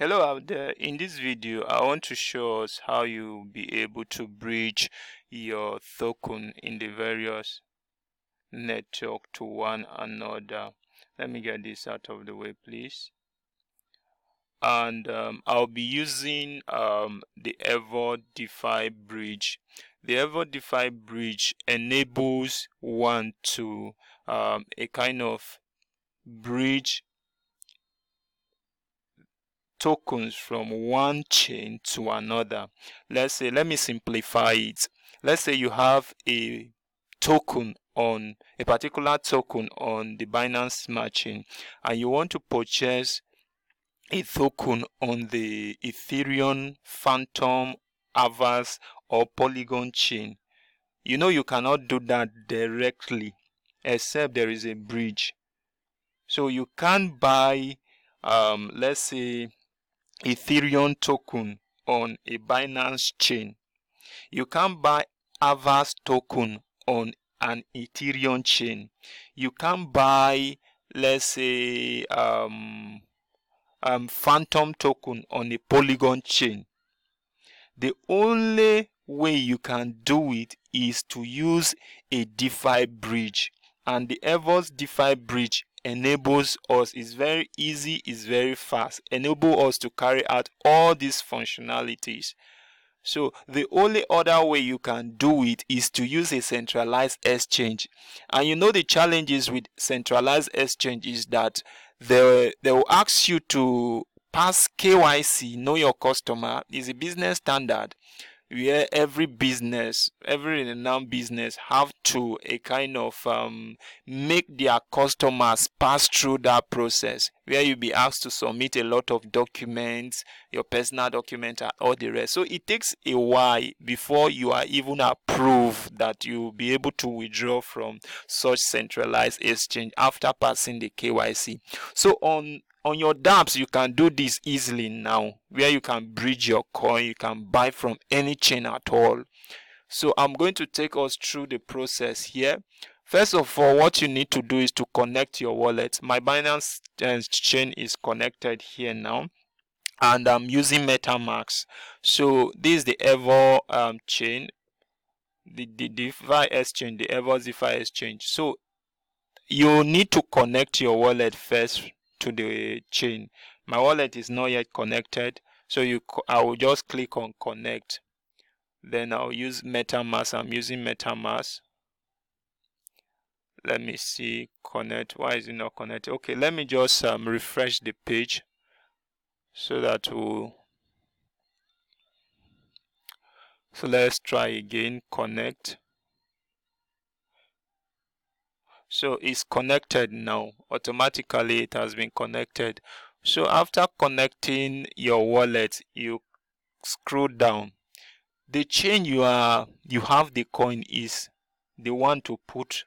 Hello out there. In this video, I want to show us how you'll be able to bridge your token in the various network to one another. Let me get this out of the way, please. And um, I'll be using um, the Evo DeFi bridge. The Evo DeFi bridge enables one to um, a kind of bridge tokens from one chain to another. Let's say, let me simplify it. Let's say you have a token on a particular token on the Binance Smart Chain and you want to purchase a token on the Ethereum Fantom, Avax, or Polygon chain. You know you cannot do that directly except there is a bridge. So you can't buy, um, let's say, Ethereum token on a Binance chain. You can buy Avax token on an Ethereum chain. You can buy, let's say, um, um, Fantom token on a Polygon chain. The only way you can do it is to use a DeFi bridge, and the Evers DeFi bridge enables us is very easy is very fast enable us to carry out all these functionalities. So the only other way you can do it is to use a centralized exchange. And you know the challenges with centralized exchange is that they, they will ask you to pass KYC know your customer is a business standard where every business, every renowned business have to a kind of um, make their customers pass through that process where you be asked to submit a lot of documents, your personal document and all the rest. So it takes a while before you are even approved that you'll be able to withdraw from such centralized exchange after passing the KYC. So on on your dApps you can do this easily now where you can bridge your coin you can buy from any chain at all. So i'm going to take us through the process here. First of all what you need to do is to connect your wallet. My binance uh, chain is connected here now and i'm using metamask. So this is the ever um, chain the, the DeFi exchange the Evo DeFi exchange. So you need to connect your wallet first to the chain. My wallet is not yet connected, so you I will just click on connect. Then I'll use MetaMask. I'm using MetaMask. Let me see connect. Why is it not connected? Okay, let me just um, refresh the page so that we'll so let's try again connect so it's connected now. Automatically it has been connected. So after connecting your wallet you scroll down. The chain you are you have the coin is the one to put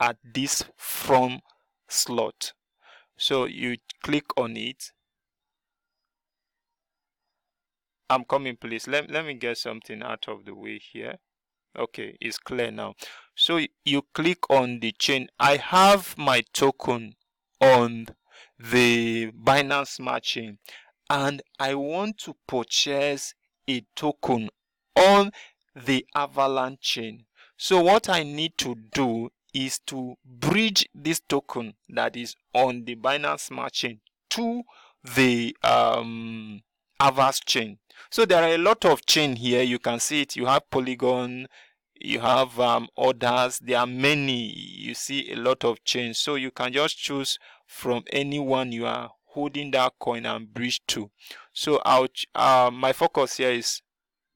at this from slot. So you click on it. I'm coming please. Let, let me get something out of the way here. Okay it's clear now so you click on the chain i have my token on the binance smart chain and i want to purchase a token on the avalanche chain so what i need to do is to bridge this token that is on the binance smart chain to the um chain. So there are a lot of chain here. You can see it. You have Polygon, you have um, others. There are many. You see a lot of change So you can just choose from anyone you are holding that coin and bridge to. So I'll, uh, my focus here is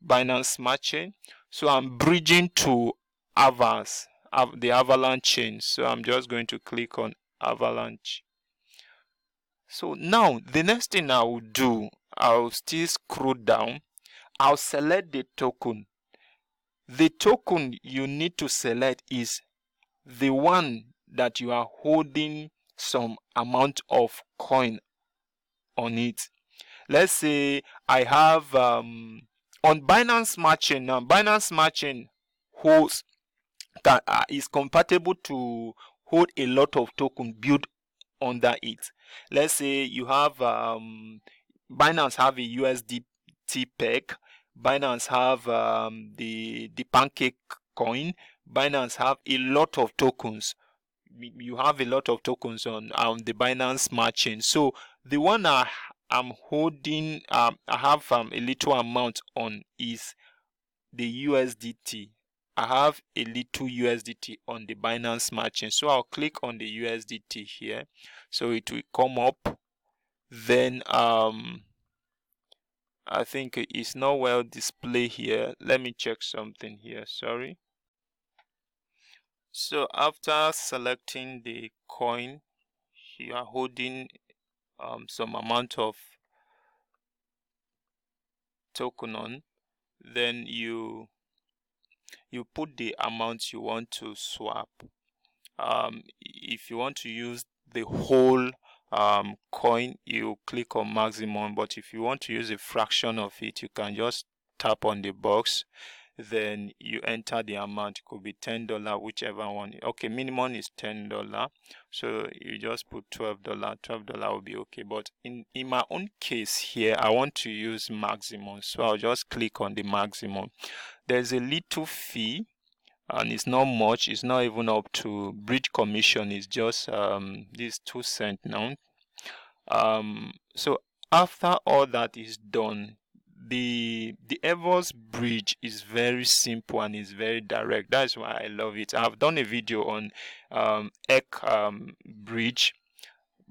Binance Smart Chain. So I'm bridging to Avax, the Avalanche chain. So I'm just going to click on Avalanche. So now the next thing I will do I'll still scroll down. I'll select the token. The token you need to select is the one that you are holding some amount of coin on it. Let's say I have um, on Binance Smart Chain now. Binance Smart Chain holds that uh, is compatible to hold a lot of token built under it. Let's say you have um, Binance have a USDT peg. Binance have um, the the Pancake coin. Binance have a lot of tokens. You have a lot of tokens on um, the Binance Smart Chain. So the one I am holding, um, I have um, a little amount on is the USDT. I have a little USDT on the Binance Smart Chain. So I'll click on the USDT here. So it will come up. Then um I think it's not well displayed here. Let me check something here. Sorry. So after selecting the coin, you are holding um, some amount of token on. Then you you put the amount you want to swap. Um, if you want to use the whole um, coin, you click on maximum. But if you want to use a fraction of it, you can just tap on the box. Then you enter the amount. It could be ten dollar, whichever one. Okay, minimum is ten dollar. So you just put twelve dollar. Twelve dollar will be okay. But in in my own case here, I want to use maximum. So I'll just click on the maximum. There's a little fee and it's not much it's not even up to bridge commission it's just um this two cent now um so after all that is done the the Evos bridge is very simple and is very direct. That's why I love it. I've done a video on um Ek um, bridge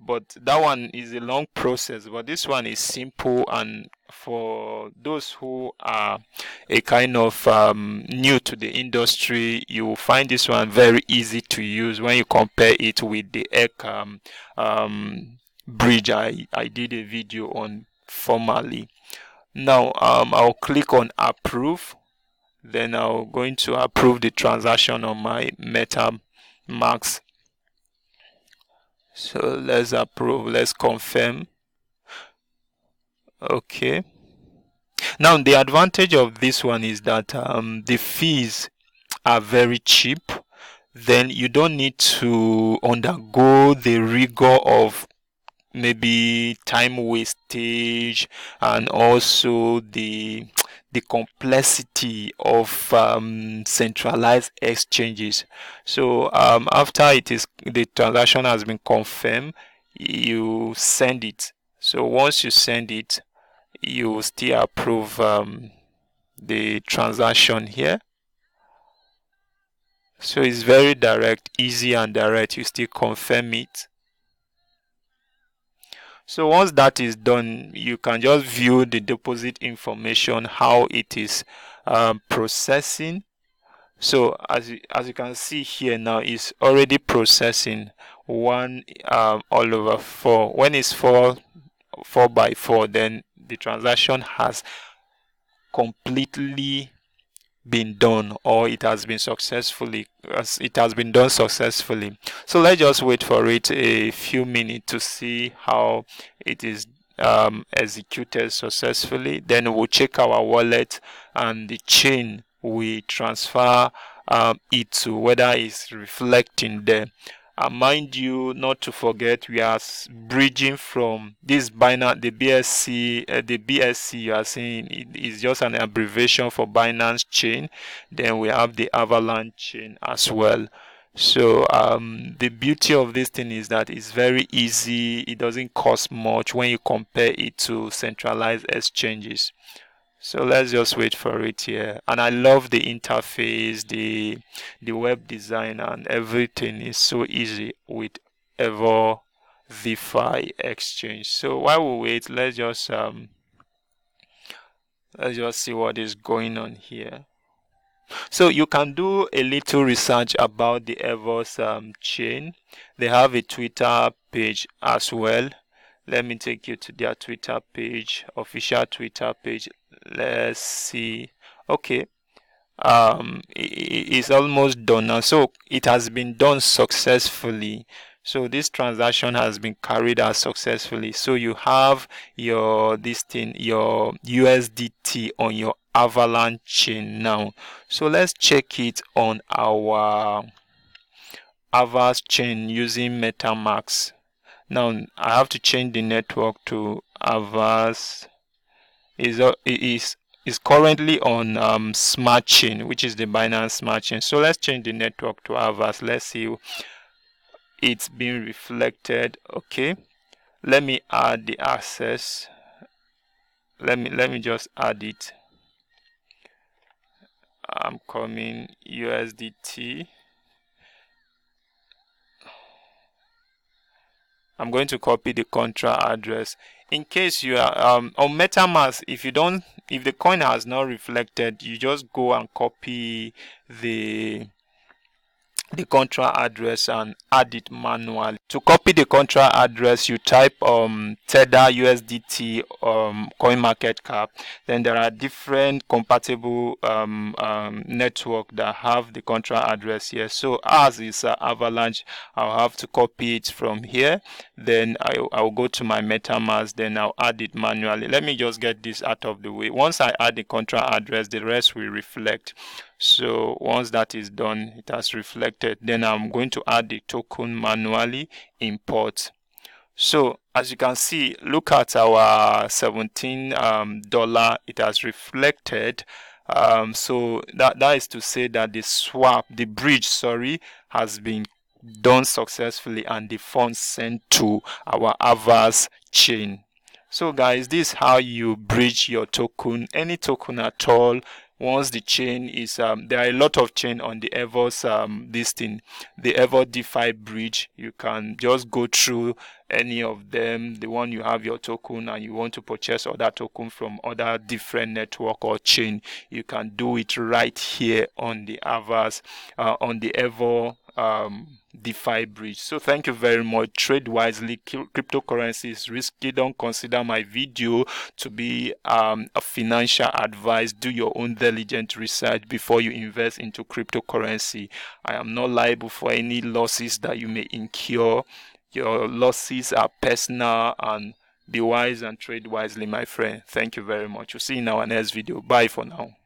but that one is a long process but this one is simple and for those who are a kind of um, new to the industry you will find this one very easy to use when you compare it with the Ek um, um, bridge. I, I did a video on formerly. Now um, I'll click on approve then I'm going to approve the transaction on my MetaMask so let's approve let's confirm. Okay. Now the advantage of this one is that um, the fees are very cheap. Then you don't need to undergo the rigor of maybe time wastage and also the the complexity of um, centralized exchanges. So um, after it is the transaction has been confirmed, you send it. So once you send it, you still approve um, the transaction here. So it's very direct, easy and direct. You still confirm it so once that is done, you can just view the deposit information, how it is um, processing. So as you, as you can see here now, it's already processing one um, all over four. When it's four four by four, then the transaction has completely been done or it has been successfully as it has been done successfully. So let's just wait for it a few minutes to see how it is um, executed successfully. Then we'll check our wallet and the chain we transfer um, it to whether it's reflecting there and mind you not to forget we are bridging from this binance the bsc uh, the bsc you are seeing it is just an abbreviation for binance chain. Then we have the avalanche chain as well. So um, the beauty of this thing is that it's very easy it doesn't cost much when you compare it to centralized exchanges so let's just wait for it here and i love the interface the the web design and everything is so easy with DeFi exchange so while we wait let's just um let's just see what is going on here so you can do a little research about the Evos um, chain. They have a Twitter page as well. Let me take you to their Twitter page, official Twitter page let's see. Okay. Um it's almost done now. So it has been done successfully. So this transaction has been carried out successfully. So you have your this thing your usdt on your avalanche chain now. So let's check it on our Avax chain using metamask now I have to change the network to Avax is uh, is is currently on um, Smart Chain, which is the Binance Smart Chain. So let's change the network to Avax. Let's see it's being reflected. Okay, let me add the access. Let me let me just add it. I'm coming USDT. I'm going to copy the contra address. In case you are um, on MetaMask, if you don't, if the coin has not reflected, you just go and copy the the contra address and add it manually. To copy the contra address, you type um, Tether USDT um, coin market cap. Then there are different compatible um, um, network that have the contra address here. So as is uh, Avalanche, I'll have to copy it from here. Then I, I'll go to my MetaMask. Then I'll add it manually. Let me just get this out of the way. Once I add the contra address, the rest will reflect so once that is done it has reflected. Then i'm going to add the token manually import so as you can see look at our 17 um, dollar. It has reflected. Um, so that that is to say that the swap the bridge sorry has been done successfully and the funds sent to our Avax chain. So guys this is how you bridge your token any token at all once the chain is um, there are a lot of chain on the Evos um, this thing. The Evo DeFi bridge you can just go through any of them. The one you have your token and you want to purchase other token from other different network or chain you can do it right here on the Avax uh, on the Evo um, DeFi bridge. So thank you very much. Trade wisely. Cryptocurrency is risky. Don't consider my video to be um, a financial advice. Do your own diligent research before you invest into cryptocurrency. I am not liable for any losses that you may incur. Your losses are personal and be wise and trade wisely, my friend. Thank you very much. We'll see you in our next video. Bye for now.